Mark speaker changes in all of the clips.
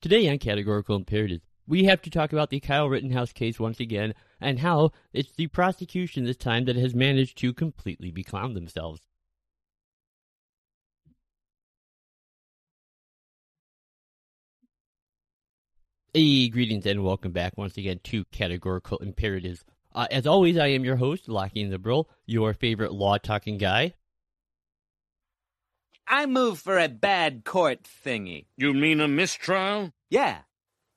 Speaker 1: Today on Categorical Imperatives, we have to talk about the Kyle Rittenhouse case once again and how it's the prosecution this time that has managed to completely beclown themselves. Hey, greetings and welcome back once again to Categorical Imperatives. Uh, as always, I am your host, Lockie Liberal, your favorite law talking guy.
Speaker 2: I move for a bad court thingy.
Speaker 3: You mean a mistrial?
Speaker 2: Yeah.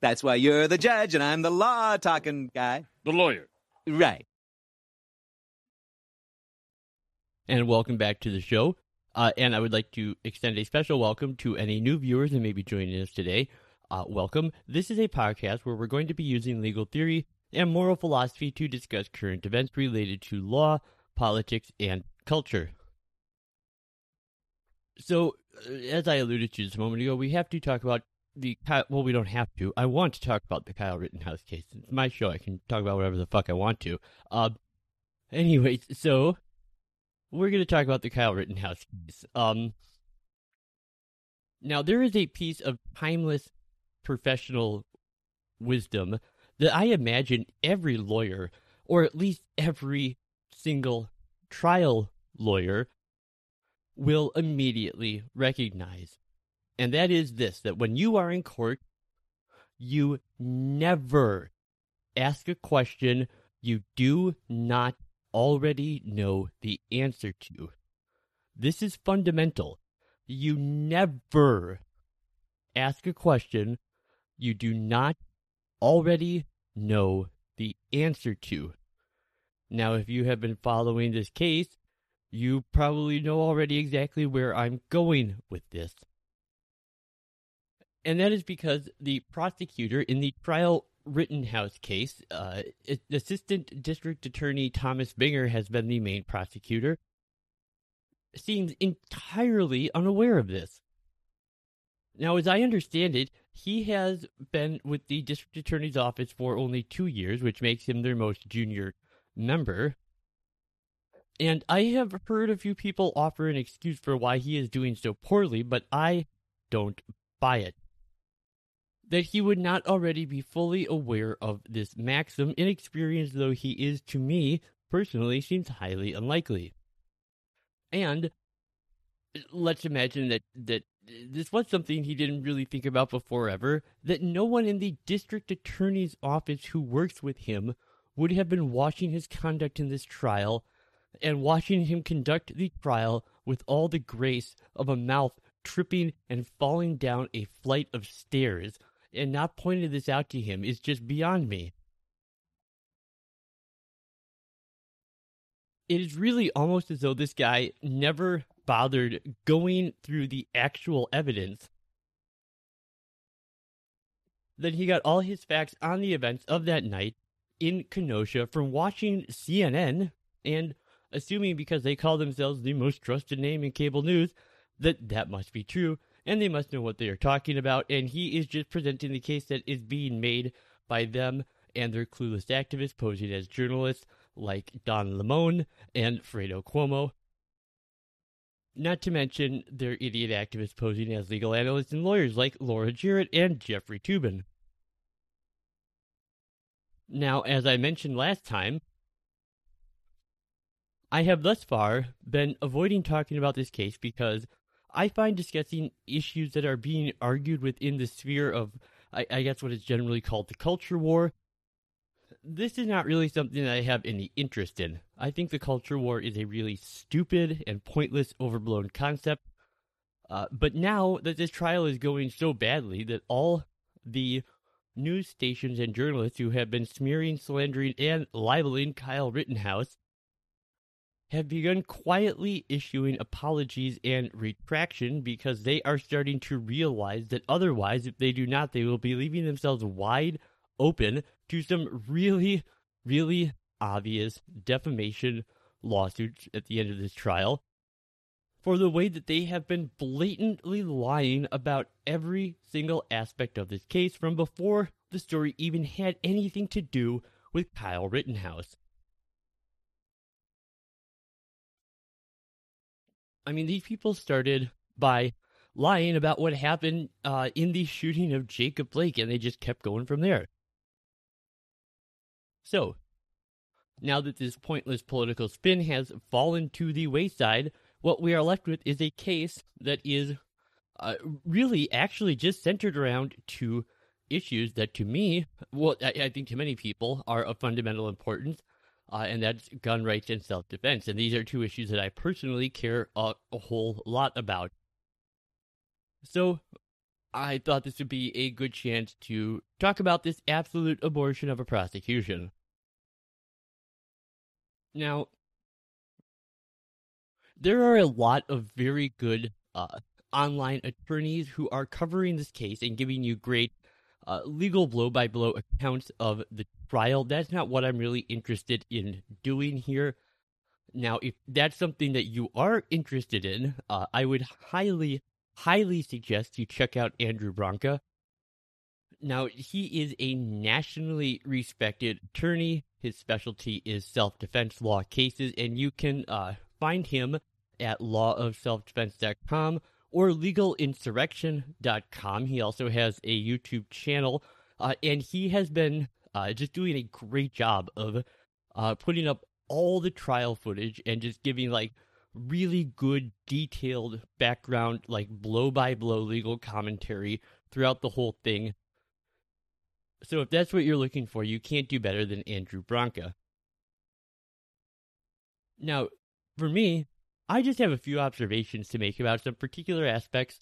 Speaker 2: That's why you're the judge and I'm the law talking guy.
Speaker 3: The lawyer.
Speaker 2: Right.
Speaker 1: And welcome back to the show. Uh, and I would like to extend a special welcome to any new viewers that may be joining us today. Uh, welcome. This is a podcast where we're going to be using legal theory and moral philosophy to discuss current events related to law, politics, and culture. So, uh, as I alluded to just a moment ago, we have to talk about the well, we don't have to. I want to talk about the Kyle Rittenhouse case. It's my show. I can talk about whatever the fuck I want to. Uh, anyways, so we're going to talk about the Kyle Rittenhouse case. Um, now there is a piece of timeless professional wisdom that I imagine every lawyer, or at least every single trial lawyer, will immediately recognize. And that is this that when you are in court, you never ask a question you do not already know the answer to. This is fundamental. You never ask a question you do not already know the answer to. Now, if you have been following this case, you probably know already exactly where I'm going with this. And that is because the prosecutor in the trial Rittenhouse case, uh, Assistant District Attorney Thomas Binger has been the main prosecutor, seems entirely unaware of this. Now, as I understand it, he has been with the district attorney's office for only two years, which makes him their most junior member. And I have heard a few people offer an excuse for why he is doing so poorly, but I don't buy it. That he would not already be fully aware of this maxim, inexperienced though he is to me, personally, seems highly unlikely. And let's imagine that, that this was something he didn't really think about before ever, that no one in the district attorney's office who works with him would have been watching his conduct in this trial and watching him conduct the trial with all the grace of a mouth tripping and falling down a flight of stairs and not pointing this out to him is just beyond me. It is really almost as though this guy never bothered going through the actual evidence. Then he got all his facts on the events of that night in Kenosha from watching CNN and assuming because they call themselves the most trusted name in cable news that that must be true and they must know what they are talking about and he is just presenting the case that is being made by them and their clueless activists posing as journalists like Don Lemon and Fredo Cuomo not to mention their idiot activists posing as legal analysts and lawyers like Laura Jarrett and Jeffrey Toobin. Now, as I mentioned last time, I have thus far been avoiding talking about this case because I find discussing issues that are being argued within the sphere of, I, I guess, what is generally called the culture war this is not really something that I have any interest in. I think the culture war is a really stupid and pointless, overblown concept. Uh, but now that this trial is going so badly that all the news stations and journalists who have been smearing, slandering, and libeling Kyle Rittenhouse have begun quietly issuing apologies and retraction because they are starting to realize that otherwise, if they do not, they will be leaving themselves wide open to some really, really obvious defamation lawsuits at the end of this trial for the way that they have been blatantly lying about every single aspect of this case from before the story even had anything to do with Kyle Rittenhouse. I mean, these people started by lying about what happened uh, in the shooting of Jacob Blake, and they just kept going from there. So, now that this pointless political spin has fallen to the wayside, what we are left with is a case that is uh, really actually just centered around two issues that to me, well, I, I think to many people, are of fundamental importance, uh, and that's gun rights and self defense. And these are two issues that I personally care a, a whole lot about. So I thought this would be a good chance to talk about this absolute abortion of a prosecution. Now, there are a lot of very good uh, online attorneys who are covering this case and giving you great uh, legal blow by blow accounts of the trial. That's not what I'm really interested in doing here. Now, if that's something that you are interested in, uh, I would highly, highly suggest you check out Andrew Branca. Now, he is a nationally respected attorney. His specialty is self defense law cases, and you can uh, find him at lawofselfdefense.com or legalinsurrection.com. He also has a YouTube channel, uh, and he has been uh, just doing a great job of uh, putting up all the trial footage and just giving like really good, detailed background, like blow by blow legal commentary throughout the whole thing. So if that's what you're looking for, you can't do better than Andrew Branca. Now, for me, I just have a few observations to make about some particular aspects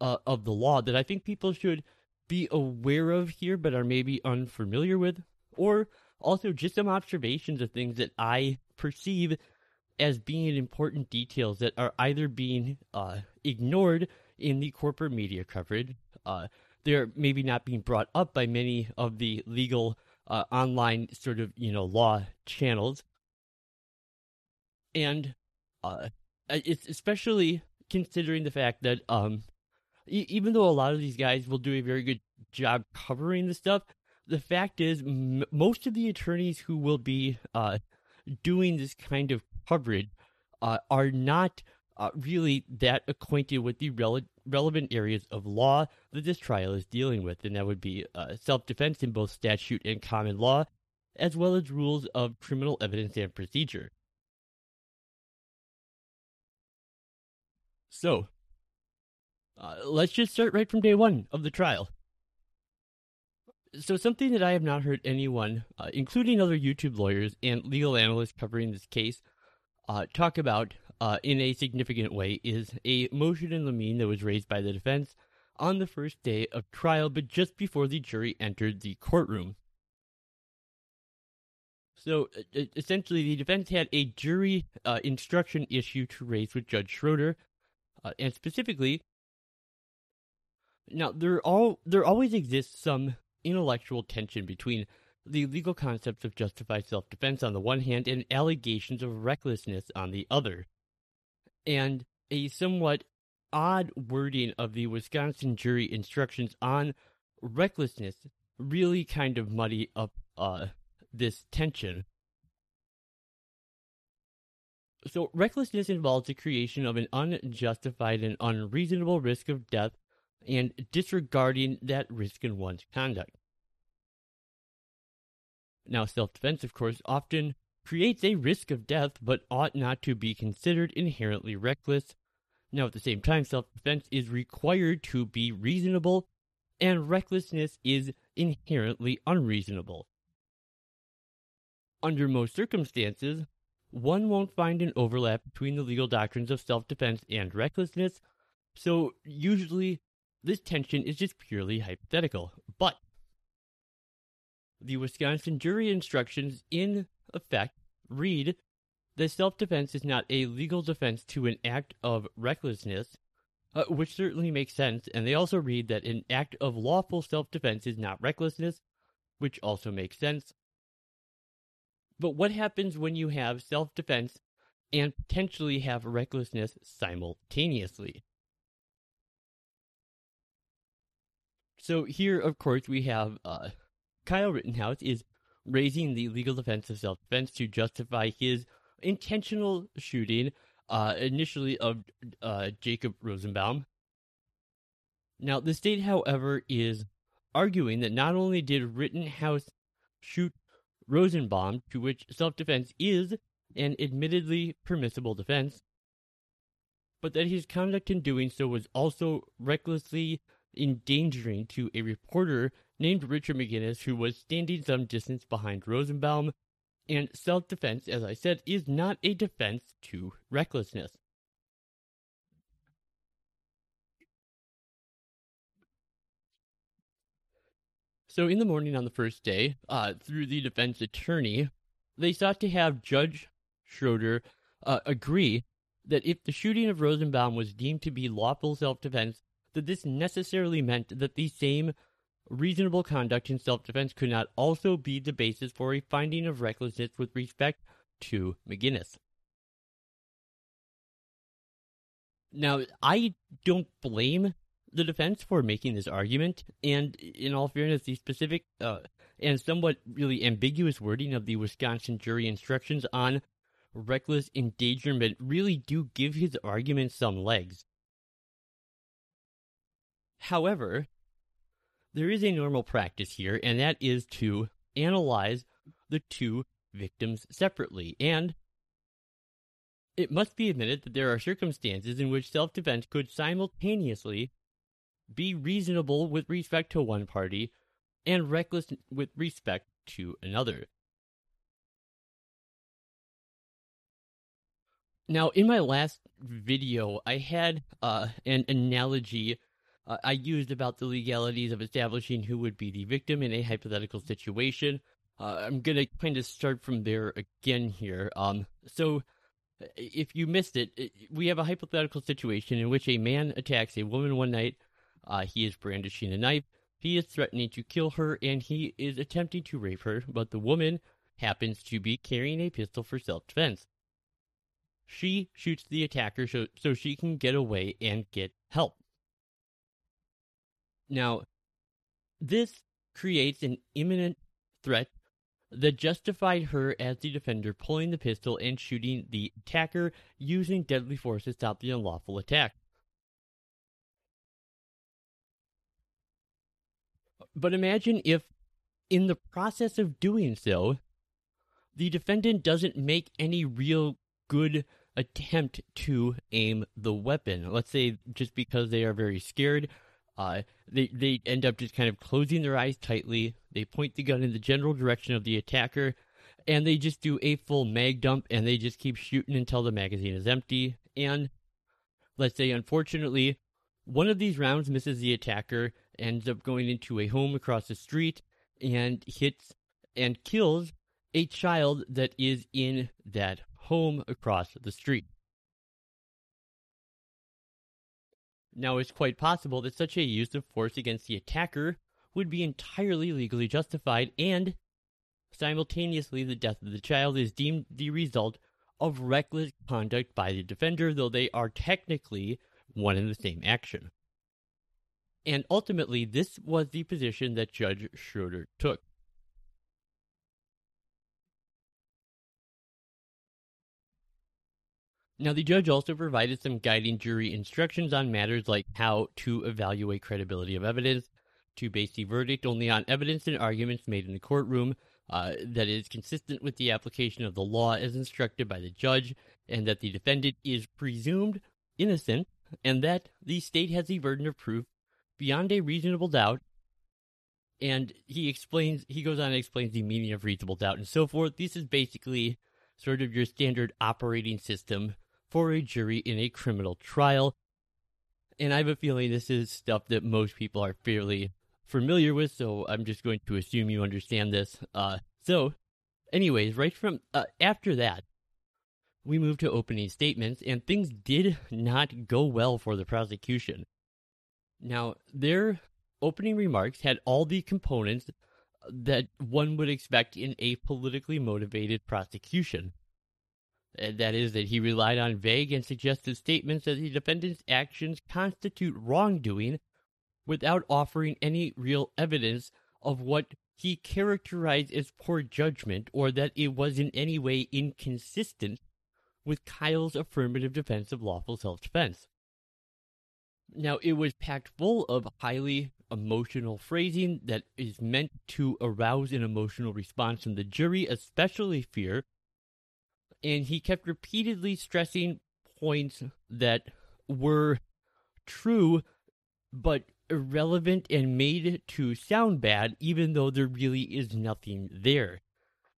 Speaker 1: uh, of the law that I think people should be aware of here, but are maybe unfamiliar with, or also just some observations of things that I perceive as being important details that are either being uh, ignored in the corporate media coverage. Uh, they're maybe not being brought up by many of the legal uh, online sort of you know law channels, and uh, it's especially considering the fact that um, even though a lot of these guys will do a very good job covering the stuff, the fact is m- most of the attorneys who will be uh, doing this kind of coverage uh, are not uh, really that acquainted with the rele- relevant areas of law that this trial is dealing with, and that would be uh, self defense in both statute and common law, as well as rules of criminal evidence and procedure. So, uh, let's just start right from day one of the trial. So, something that I have not heard anyone, uh, including other YouTube lawyers and legal analysts covering this case, uh, talk about uh, in a significant way is a motion in limine that was raised by the defense on the first day of trial, but just before the jury entered the courtroom. So essentially, the defense had a jury uh, instruction issue to raise with Judge Schroeder, uh, and specifically, now there all there always exists some intellectual tension between the legal concepts of justified self-defense on the one hand and allegations of recklessness on the other, and a somewhat odd wording of the Wisconsin jury instructions on recklessness really kind of muddy up uh, this tension. So, recklessness involves the creation of an unjustified and unreasonable risk of death and disregarding that risk in one's conduct. Now, self defense, of course, often creates a risk of death but ought not to be considered inherently reckless. Now, at the same time, self defense is required to be reasonable, and recklessness is inherently unreasonable. Under most circumstances, one won't find an overlap between the legal doctrines of self defense and recklessness, so usually this tension is just purely hypothetical. But the Wisconsin jury instructions, in effect, read that self defense is not a legal defense to an act of recklessness, uh, which certainly makes sense, and they also read that an act of lawful self defense is not recklessness, which also makes sense. But what happens when you have self defense and potentially have recklessness simultaneously? So here, of course, we have uh, Kyle Rittenhouse is raising the legal defense of self defense to justify his intentional shooting, uh, initially of uh, Jacob Rosenbaum, Now, the state, however, is arguing that not only did Rittenhouse shoot Rosenbaum, to which self defense is an admittedly permissible defense, but that his conduct in doing so was also recklessly endangering to a reporter named Richard McGinnis who was standing some distance behind Rosenbaum. And self defense, as I said, is not a defense to recklessness. So, in the morning on the first day, uh, through the defense attorney, they sought to have Judge Schroeder uh, agree that if the shooting of Rosenbaum was deemed to be lawful self defense, that this necessarily meant that the same reasonable conduct in self defense could not also be the basis for a finding of recklessness with respect to McGinnis. Now, I don't blame the defense for making this argument, and in all fairness, the specific uh, and somewhat really ambiguous wording of the Wisconsin jury instructions on reckless endangerment really do give his argument some legs. However, there is a normal practice here, and that is to analyze the two victims separately. And it must be admitted that there are circumstances in which self defense could simultaneously be reasonable with respect to one party and reckless with respect to another. Now, in my last video, I had uh, an analogy uh, I used about the legalities of establishing who would be the victim in a hypothetical situation. Uh, I'm going to kind of start from there again here. Um, so, if you missed it, we have a hypothetical situation in which a man attacks a woman one night. Uh, he is brandishing a knife. He is threatening to kill her, and he is attempting to rape her, but the woman happens to be carrying a pistol for self defense. She shoots the attacker so, so she can get away and get help. Now, this creates an imminent threat that justified her as the defender pulling the pistol and shooting the attacker using deadly force to stop the unlawful attack. But imagine if, in the process of doing so, the defendant doesn't make any real good attempt to aim the weapon. Let's say just because they are very scared, uh, they they end up just kind of closing their eyes tightly. They point the gun in the general direction of the attacker, and they just do a full mag dump, and they just keep shooting until the magazine is empty. And let's say, unfortunately, one of these rounds misses the attacker, ends up going into a home across the street, and hits and kills a child that is in that home across the street. Now, it's quite possible that such a use of force against the attacker would be entirely legally justified, and simultaneously, the death of the child is deemed the result of reckless conduct by the defender, though they are technically one and the same action. And ultimately, this was the position that Judge Schroeder took. Now, the judge also provided some guiding jury instructions on matters like how to evaluate credibility of evidence, to base the verdict only on evidence and arguments made in the courtroom uh, that is consistent with the application of the law as instructed by the judge, and that the defendant is presumed innocent, and that the state has the burden of proof beyond a reasonable doubt. And he explains, he goes on and explains the meaning of reasonable doubt and so forth. This is basically sort of your standard operating system for a jury in a criminal trial. And I have a feeling this is stuff that most people are fairly familiar with, so I'm just going to assume you understand this. Uh, so, anyways, right from uh, after that, we moved to opening statements, and things did not go well for the prosecution. Now, their opening remarks had all the components that one would expect in a politically motivated prosecution. Uh, that is, that he relied on vague and suggestive statements that the defendant's actions constitute wrongdoing without offering any real evidence of what he characterized as poor judgment or that it was in any way inconsistent with Kyle's affirmative defense of lawful self defense. Now, it was packed full of highly emotional phrasing that is meant to arouse an emotional response in the jury, especially fear. And he kept repeatedly stressing points that were true but irrelevant and made to sound bad, even though there really is nothing there.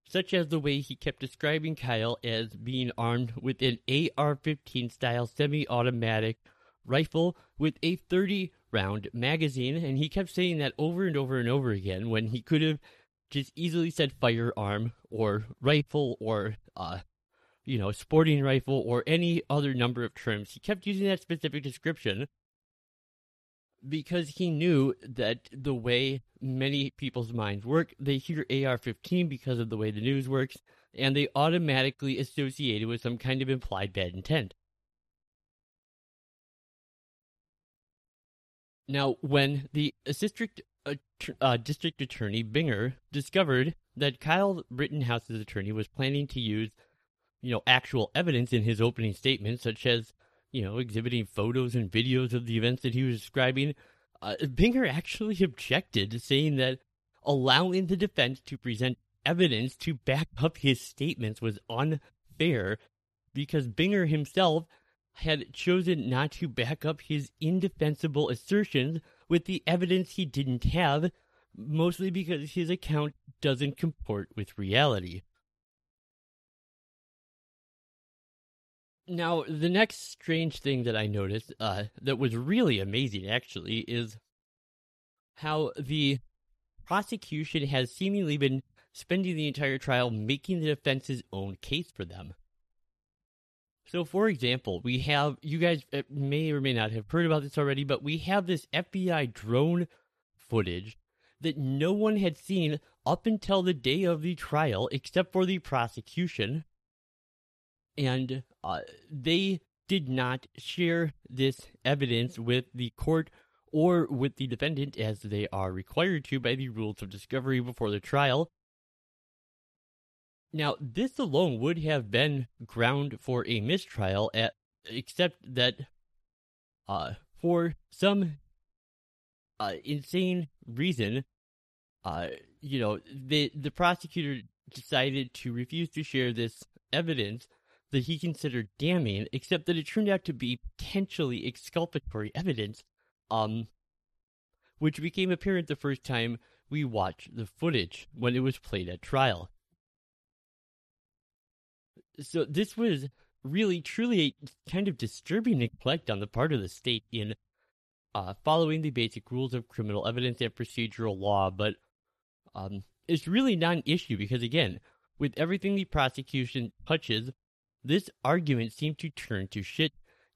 Speaker 1: Such as the way he kept describing Kyle as being armed with an AR 15 style semi automatic rifle with a 30 round magazine, and he kept saying that over and over and over again when he could have just easily said firearm or rifle or, uh, you know, sporting rifle or any other number of terms. He kept using that specific description because he knew that the way many people's minds work, they hear AR 15 because of the way the news works, and they automatically associate it with some kind of implied bad intent. Now, when the district, uh, uh, district attorney Binger discovered that Kyle Rittenhouse's attorney was planning to use, you know, actual evidence in his opening statement, such as, you know, exhibiting photos and videos of the events that he was describing, uh, Binger actually objected, saying that allowing the defense to present evidence to back up his statements was unfair because Binger himself had chosen not to back up his indefensible assertions with the evidence he didn't have, mostly because his account doesn't comport with reality. Now, the next strange thing that I noticed uh, that was really amazing, actually, is how the prosecution has seemingly been spending the entire trial making the defense's own case for them. So, for example, we have, you guys uh, may or may not have heard about this already, but we have this FBI drone footage that no one had seen up until the day of the trial except for the prosecution. And uh, they did not share this evidence with the court or with the defendant as they are required to by the rules of discovery before the trial. Now, this alone would have been ground for a mistrial, at, except that uh, for some uh, insane reason, uh, you know, the the prosecutor decided to refuse to share this evidence that he considered damning, except that it turned out to be potentially exculpatory evidence, um, which became apparent the first time we watched the footage when it was played at trial. So this was really truly a kind of disturbing neglect on the part of the state in uh, following the basic rules of criminal evidence and procedural law, but um, it's really not an issue because, again, with everything the prosecution touches, this argument seemed to turn to shit,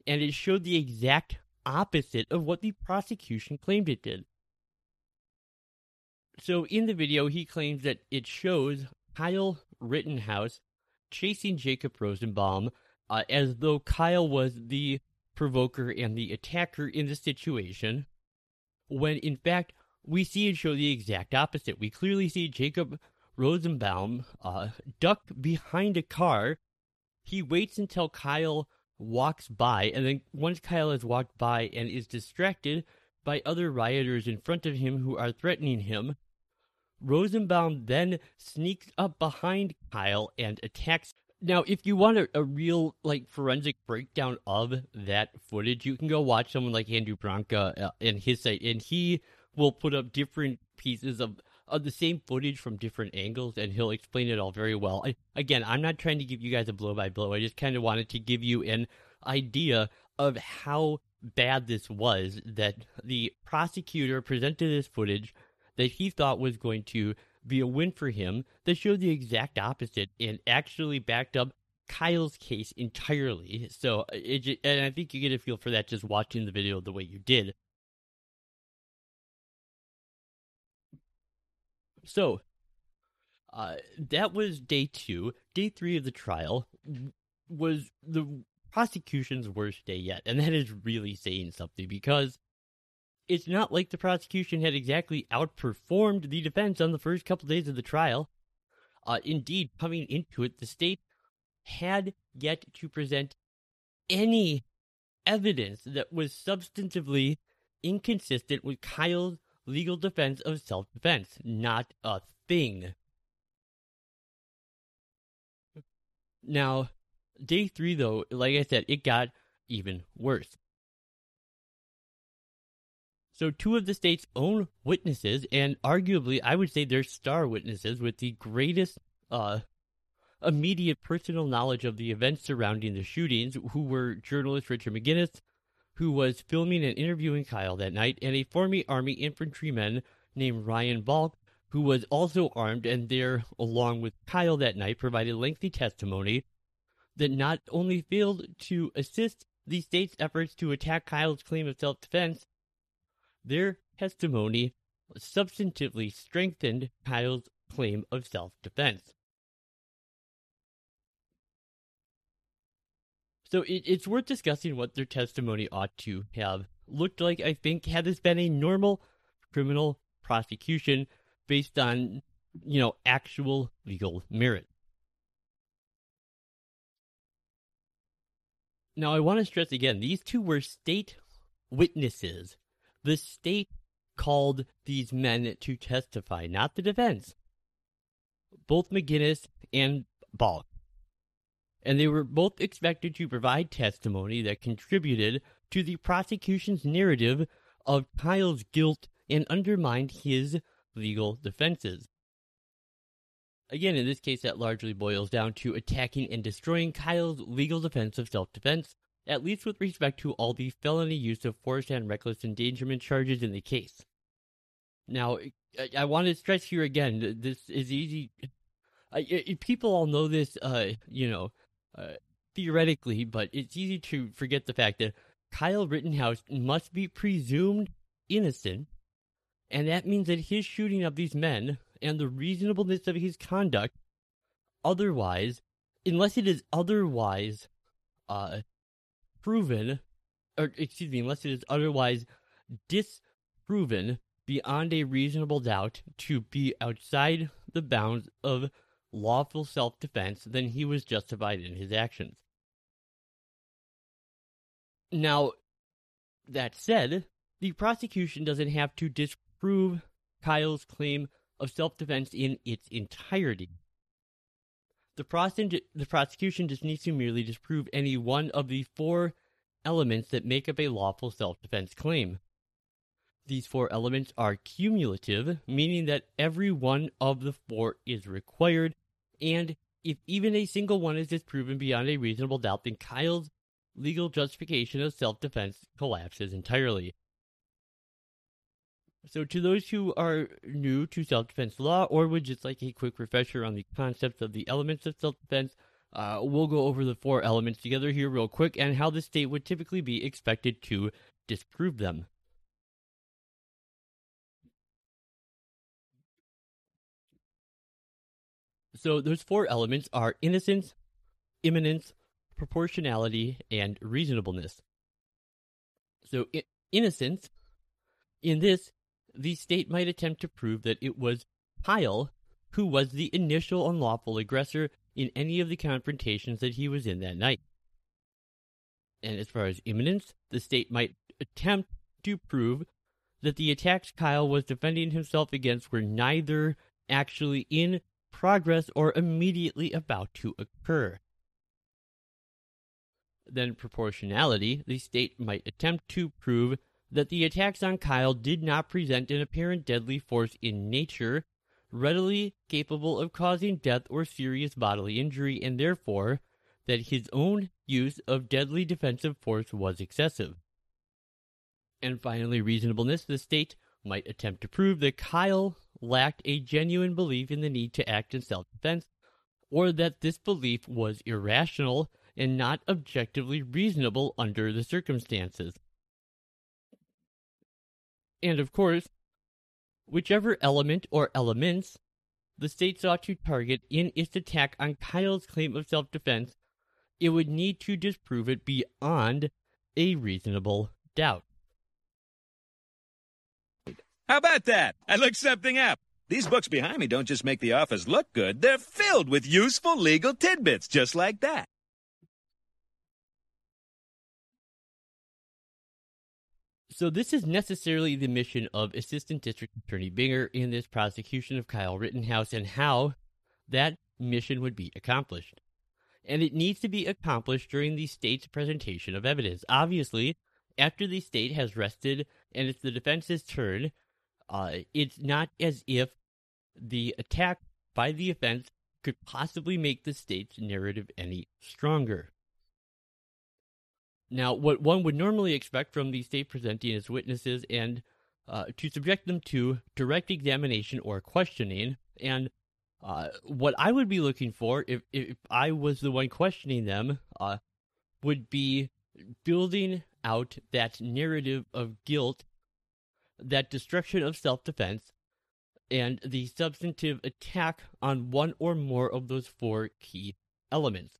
Speaker 1: and it showed the exact opposite of what the prosecution claimed it did. So, in the video, he claims that it shows Kyle Rittenhouse chasing Jacob Rosenbaum uh, as though Kyle was the provoker and the attacker in the situation, when in fact we see and show the exact opposite. We clearly see Jacob Rosenbaum uh, duck behind a car. He waits until Kyle walks by, and then once Kyle has walked by and is distracted by other rioters in front of him who are threatening him, Rosenbaum then sneaks up behind Kyle and attacks. Now, if you want a, a, real like forensic breakdown of that footage, you can go watch someone like Andrew Branca uh, and his site, and he will put up different pieces of of the same footage from different angles, and he'll explain it all very well. I, again, I'm not trying to give you guys a blow by blow. I just kind of wanted to give you an idea of how bad this was that the prosecutor presented this footage that he thought was going to be a win for him that showed the exact opposite and actually backed up Kyle's case entirely. So it, and I think you get a feel for that just watching the video the way you did. So uh, that was day two. Day three of the trial was the prosecution's worst day yet, and that is really saying something because it's not like the prosecution had exactly outperformed the defense on the first couple days of the trial. Uh, indeed, coming into it, the state had yet to present any evidence that was substantively inconsistent with Kyle's legal defense of self defense. Not a thing. Now, day three, though, like I said, it got even worse. So, two of the state's own witnesses, and arguably, I would say they're star witnesses with the greatest uh, immediate personal knowledge of the events surrounding the shootings, who were journalist Richard McGinnis, who was filming and interviewing Kyle that night, and a former Army infantryman named Ryan Balch, who was also armed and there along with Kyle that night, provided lengthy testimony that not only failed to assist the state's efforts to attack Kyle's claim of self defense, their testimony substantively strengthened Kyle's claim of self defense. So it, it's worth discussing what their testimony ought to have looked like, I think, had this been a normal criminal prosecution based on, you know, actual legal merit. Now, I want to stress again these two were state witnesses. The state called these men to testify, not the defense. Both McGinnis and Balch. And they were both expected to provide testimony that contributed to the prosecution's narrative of Kyle's guilt and undermined his legal defenses. Again, in this case, that largely boils down to attacking and destroying Kyle's legal defense of self defense, at least with respect to all the felony use of force and reckless endangerment charges in the case. Now, I, want to stress here again this is easy. people all know this, uh, you know, uh, theoretically, but it's easy to forget the fact that Kyle Rittenhouse must be presumed innocent, and that means that his shooting of these men and the reasonableness of his conduct. Otherwise, unless it is otherwise uh, proven, or excuse me, unless it is otherwise disproven beyond a reasonable doubt to be outside the bounds of lawful self defense, then he was justified in his actions. Now, that said, the prosecution doesn't have to disprove Kyle's claim of self defense in its entirety. The, prosec- the prosecution just needs to merely disprove any one of the four elements that make up a lawful self defense claim. These four elements are cumulative, meaning that every one of the four is required, and if even a single one is disproven beyond a reasonable doubt, then Kyle's legal justification of self defense collapses entirely. So, to those who are new to self defense law or would just like a quick refresher on the concepts of the elements of self defense, uh, we'll go over the four elements together here, real quick, and how the state would typically be expected to disprove them. So, those four elements are innocence, imminence, proportionality, and reasonableness. So, I- innocence, in this, the state might attempt to prove that it was Kyle who was the initial unlawful aggressor in any of the confrontations that he was in that night. And as far as imminence, the state might attempt to prove that the attacks Kyle was defending himself against were neither actually in progress or immediately about to occur. Then, proportionality, the state might attempt to prove that the attacks on Kyle did not present an apparent deadly force in nature, readily capable of causing death or serious bodily injury, and therefore that his own use of deadly defensive force was excessive. And finally, reasonableness, the state might attempt to prove that Kyle lacked a genuine belief in the need to act in self defense, or that this belief was irrational and not objectively reasonable under the circumstances. And of course, whichever element or elements the state sought to target in its attack on Kyle's claim of self defense, it would need to disprove it beyond a reasonable doubt.
Speaker 2: How about that? I looked something up. These books behind me don't just make the office look good, they're filled with useful legal tidbits just like that.
Speaker 1: So this is necessarily the mission of Assistant District Attorney Binger in this prosecution of Kyle Rittenhouse and how that mission would be accomplished. And it needs to be accomplished during the state's presentation of evidence. Obviously, after the state has rested and it's the defense's turn, uh, it's not as if the attack by the offense could possibly make the state's narrative any stronger. Now, what one would normally expect from the state presenting its witnesses and uh, to subject them to direct examination or questioning, and uh, what I would be looking for if if I was the one questioning them uh, would be building out that narrative of guilt, that destruction of self defense, and the substantive attack on one or more of those four key elements.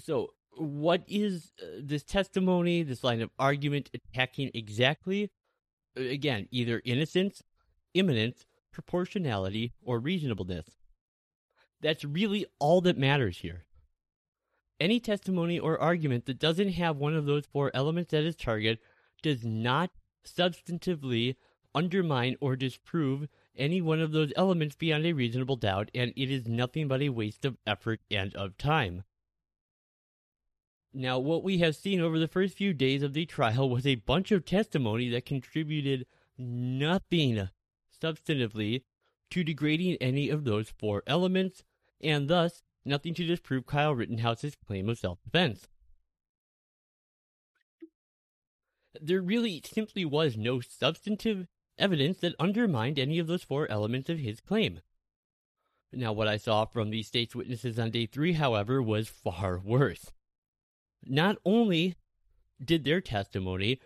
Speaker 1: So, what is uh, this testimony, this line of argument attacking exactly? Again, either innocence, imminence, proportionality, or reasonableness. That's really all that matters here. Any testimony or argument that doesn't have one of those four elements at its target does not substantively undermine or disprove any one of those elements beyond a reasonable doubt, and it is nothing but a waste of effort and of time. Now, what we have seen over the first few days of the trial was a bunch of testimony that contributed nothing substantively to degrading any of those four elements, and thus nothing to disprove Kyle Rittenhouse's claim of self defense. There really simply was no substantive evidence that undermined any of those four elements of his claim. Now, what I saw from the state's witnesses on day three, however, was far worse. Not only did their testimony,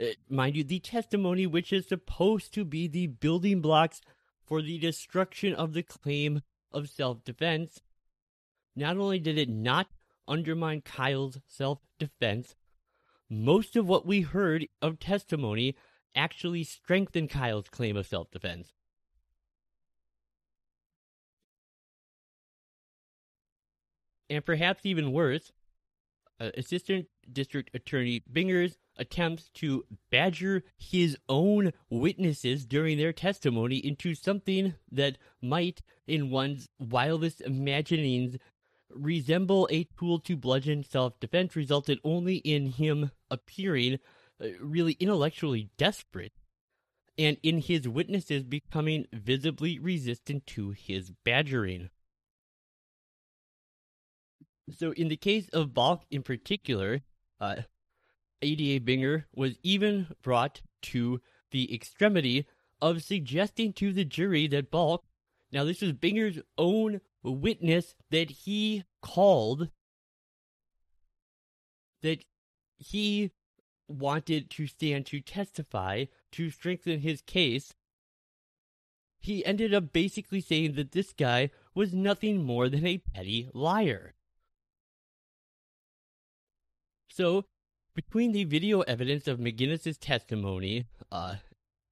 Speaker 1: uh, mind you, the testimony which is supposed to be the building blocks for the destruction of the claim of self defense, not only did it not undermine Kyle's self defense, most of what we heard of testimony actually strengthened Kyle's claim of self defense. And perhaps even worse, uh, Assistant District Attorney Binger's attempts to badger his own witnesses during their testimony into something that might, in one's wildest imaginings, resemble a tool to bludgeon self defense resulted only in him appearing uh, really intellectually desperate and in his witnesses becoming visibly resistant to his badgering. So, in the case of Balch in particular, uh, ADA Binger was even brought to the extremity of suggesting to the jury that Balch, now this was Binger's own witness that he called, that he wanted to stand to testify to strengthen his case, he ended up basically saying that this guy was nothing more than a petty liar. So, between the video evidence of McGinnis's testimony uh,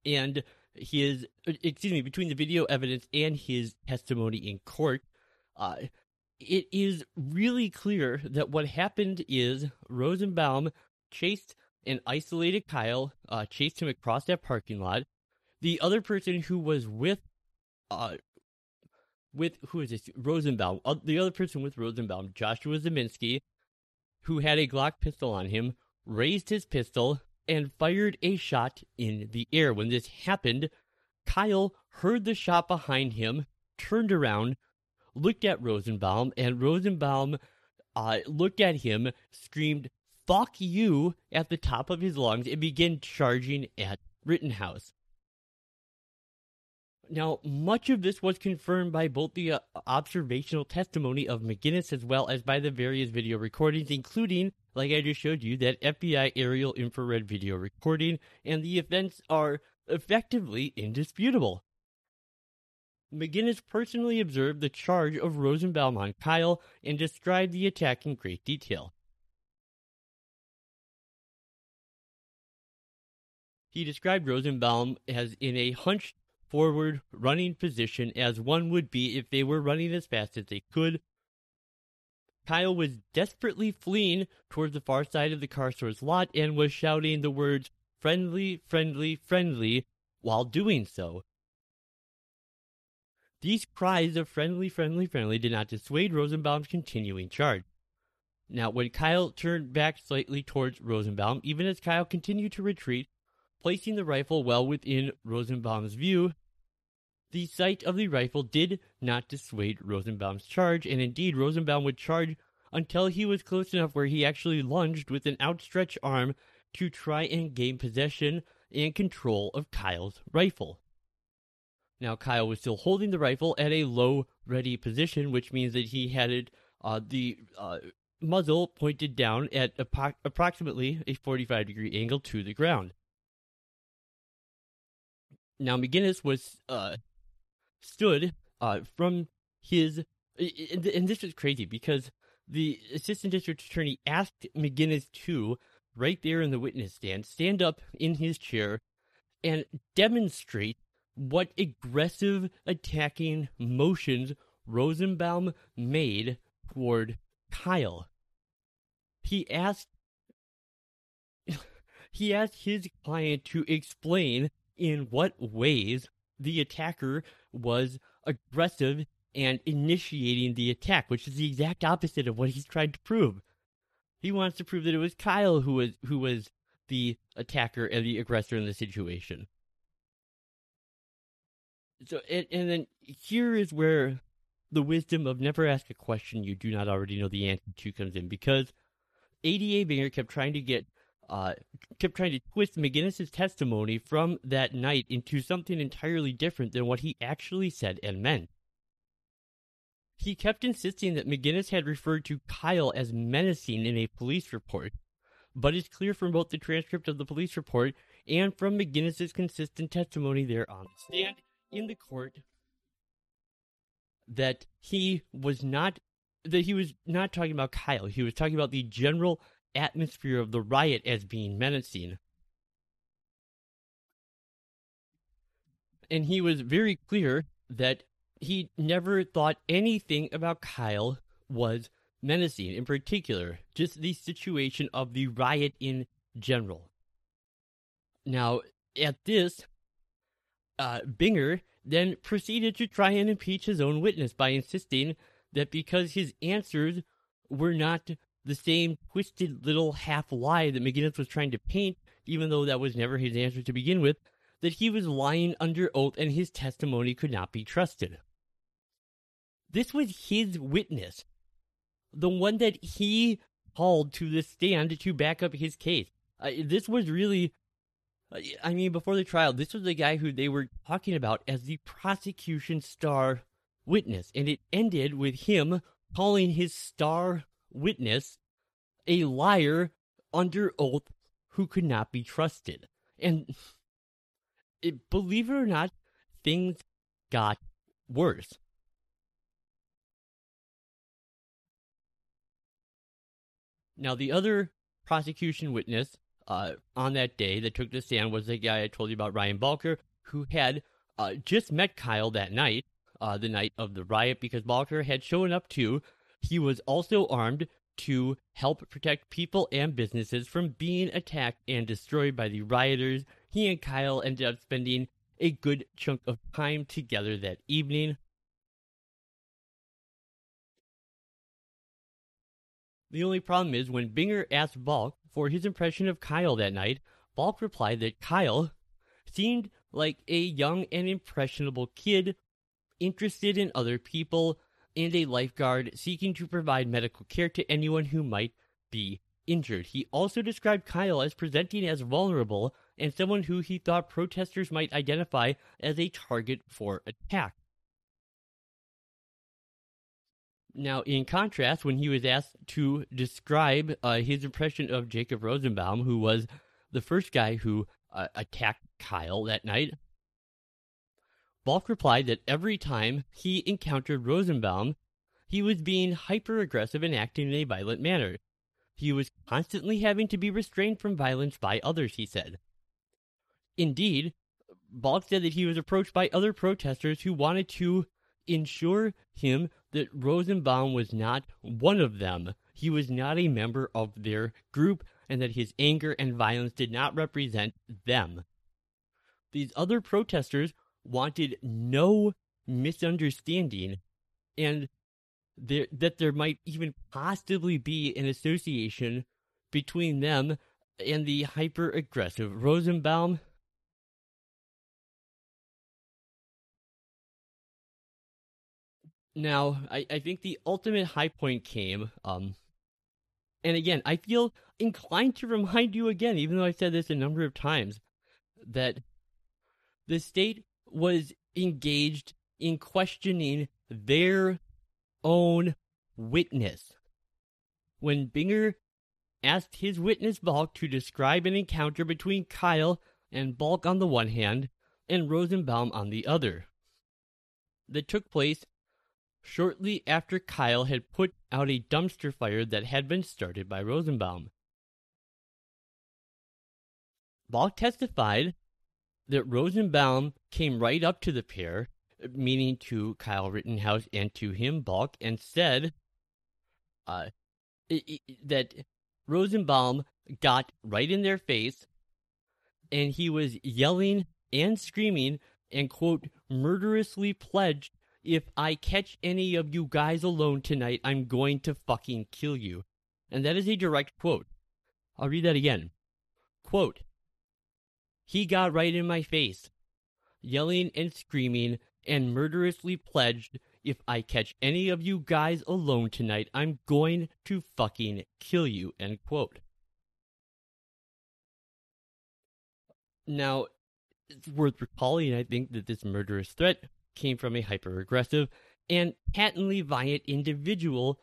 Speaker 1: and his, excuse me, between the video evidence and his testimony in court, uh, it is really clear that what happened is Rosenbaum chased and isolated Kyle, uh, chased him across that parking lot. The other person who was with, uh, with who is this Rosenbaum? Uh, the other person with Rosenbaum, Joshua Ziminski, who had a Glock pistol on him, raised his pistol and fired a shot in the air. When this happened, Kyle heard the shot behind him, turned around, looked at Rosenbaum, and Rosenbaum uh, looked at him, screamed, fuck you at the top of his lungs and began charging at Rittenhouse. Now, much of this was confirmed by both the uh, observational testimony of McGinnis as well as by the various video recordings, including, like I just showed you, that FBI aerial infrared video recording, and the events are effectively indisputable. McGinnis personally observed the charge of Rosenbaum on Kyle and described the attack in great detail. He described Rosenbaum as in a hunched forward running position as one would be if they were running as fast as they could. Kyle was desperately fleeing towards the far side of the car store's lot and was shouting the words friendly, friendly, friendly while doing so. These cries of friendly, friendly, friendly did not dissuade Rosenbaum's continuing charge. Now, when Kyle turned back slightly towards Rosenbaum, even as Kyle continued to retreat, placing the rifle well within Rosenbaum's view, the sight of the rifle did not dissuade Rosenbaum's charge, and indeed, Rosenbaum would charge until he was close enough where he actually lunged with an outstretched arm to try and gain possession and control of Kyle's rifle. Now, Kyle was still holding the rifle at a low, ready position, which means that he had it, uh, the uh, muzzle pointed down at ap- approximately a 45 degree angle to the ground. Now, McGinniss was uh, stood uh, from his, and this was crazy because the assistant district attorney asked McGinniss to, right there in the witness stand, stand up in his chair and demonstrate what aggressive attacking motions Rosenbaum made toward Kyle. He asked he asked his client to explain in what ways the attacker was aggressive and initiating the attack, which is the exact opposite of what he's trying to prove. He wants to prove that it was Kyle who was who was the attacker and the aggressor in the situation. So and, and then here is where the wisdom of never ask a question you do not already know the answer to comes in because ADA Binger kept trying to get uh, kept trying to twist McGinniss's testimony from that night into something entirely different than what he actually said and meant. He kept insisting that McGinnis had referred to Kyle as menacing in a police report, but it's clear from both the transcript of the police report and from McGinniss's consistent testimony there on the stand in the court that he was not that he was not talking about Kyle. He was talking about the general atmosphere of the riot as being menacing. And he was very clear that he never thought anything about Kyle was menacing, in particular, just the situation of the riot in general. Now, at this, uh, Binger then proceeded to try and impeach his own witness by insisting that because his answers were not the same twisted little half lie that McGinniss was trying to paint, even though that was never his answer to begin with, that he was lying under oath and his testimony could not be trusted. This was his witness, the one that he called to the stand to back up his case. Uh, this was really I mean, before the trial, this was the guy who they were talking about as the prosecution star witness. And it ended with him calling his star witness a liar under oath who could not be trusted. And it, believe it or not, things got worse. Now, the other prosecution witness uh, on that day that took the stand was the guy I told you about, Ryan Balch, who had uh, just met Kyle that night, uh, the night of the riot, because Balch had shown up too. He was also armed to help protect people and businesses from being attacked and destroyed by the rioters. He and Kyle ended up spending a good chunk of time together that evening. The only problem is when Binger asked Balch for his impression of Kyle that night, Balch replied that Kyle seemed like a young and impressionable kid interested in other people and a lifeguard seeking to provide medical care to anyone who might be injured. He also described Kyle as presenting as vulnerable and someone who he thought protesters might identify as a target for attack. Now, in contrast, when he was asked to describe uh, his impression of Jacob Rosenbaum, who was the first guy who uh, attacked Kyle that night, Balch replied that every time he encountered Rosenbaum, he was being hyper aggressive and acting in a violent manner. He was constantly having to be restrained from violence by others, he said. Indeed, Balch said that he was approached by other protesters who wanted to ensure him that Rosenbaum was not one of them. He was not a member of their group, and that his anger and violence did not represent them. These other protesters wanted no misunderstanding, and there, that there might even possibly be an association between them and the hyper aggressive Rosenbaum. Now, I, I think the ultimate high point came, um, and again, I feel inclined to remind you again, even though I've said this a number of times, that the state was engaged in questioning their own witness. When Binger asked his witness Balch to describe an encounter between Kyle and Balch on the one hand and Rosenbaum on the other, that took place shortly after Kyle had put out a dumpster fire that had been started by Rosenbaum. Balch testified that Rosenbaum came right up to the pair, meaning to Kyle Rittenhouse and to him, Balch, and said uh, that Rosenbaum got right in their face and he was yelling and screaming and, quote, murderously pledged if I catch any of you guys alone tonight, I'm going to fucking kill you. And that is a direct quote. I'll read that again. Quote He got right in my face, yelling and screaming, and murderously pledged if I catch any of you guys alone tonight, I'm going to fucking kill you. End quote. Now, it's worth recalling, I think, that this murderous threat came from a hyper aggressive and patently violent individual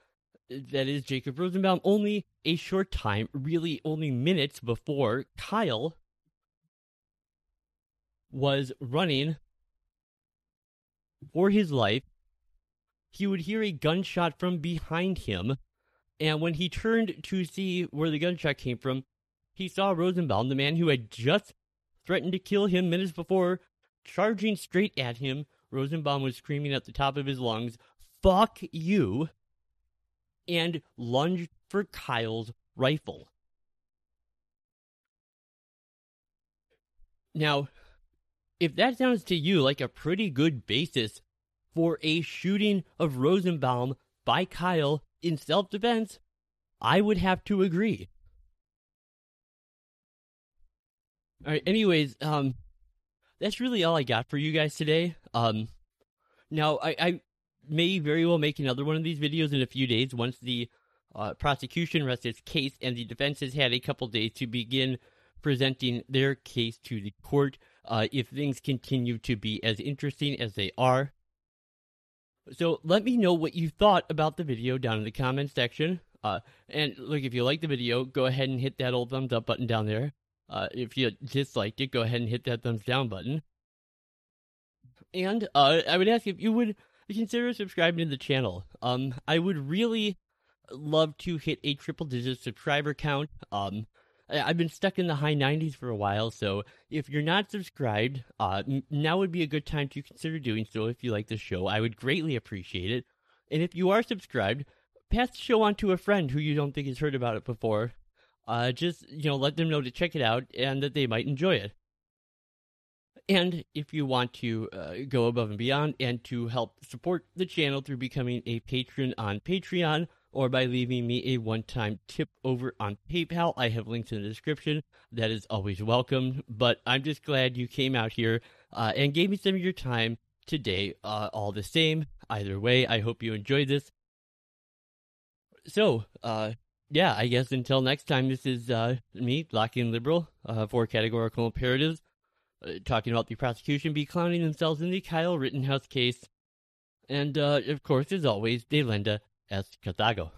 Speaker 1: uh, that is Jacob Rosenbaum only a short time, really only minutes before Kyle was running for his life. He would hear a gunshot from behind him, and when he turned to see where the gunshot came from, he saw Rosenbaum, the man who had just threatened to kill him minutes before, charging straight at him Rosenbaum was screaming at the top of his lungs, fuck you, and lunged for Kyle's rifle. Now, if that sounds to you like a pretty good basis for a shooting of Rosenbaum by Kyle in self defense, I would have to agree. All right, anyways, um, that's really all I got for you guys today. Um, now I, I may very well make another one of these videos in a few days once the uh, prosecution rests its case and the defense has had a couple days to begin presenting their case to the court. Uh, if things continue to be as interesting as they are. So let me know what you thought about the video down in the comments section. Uh, and look, if you like the video, go ahead and hit that old thumbs up button down there. Uh, if you disliked it, go ahead and hit that thumbs down button. And uh, I would ask if you would consider subscribing to the channel. Um, I would really love to hit a triple digit subscriber count. Um, I've been stuck in the high 90s for a while, so if you're not subscribed, uh, now would be a good time to consider doing so if you like the show. I would greatly appreciate it. And if you are subscribed, pass the show on to a friend who you don't think has heard about it before uh, just you know let them know to check it out and that they might enjoy it. And if you want to uh, go above and beyond and to help support the channel through becoming a patron on Patreon or by leaving me a one time tip over on PayPal, I have links in the description. That is always welcome. But I'm just glad you came out here uh, and gave me some of your time today, uh, all the same. Either way, I hope you enjoyed this. So, uh, yeah, I guess until next time, this is uh, me, Lockean Liberal, uh, for Categorical Imperatives, uh, talking about the prosecution be clowning themselves in the Kyle Rittenhouse case. And, uh, of course, as always, de Delenda est Carthago.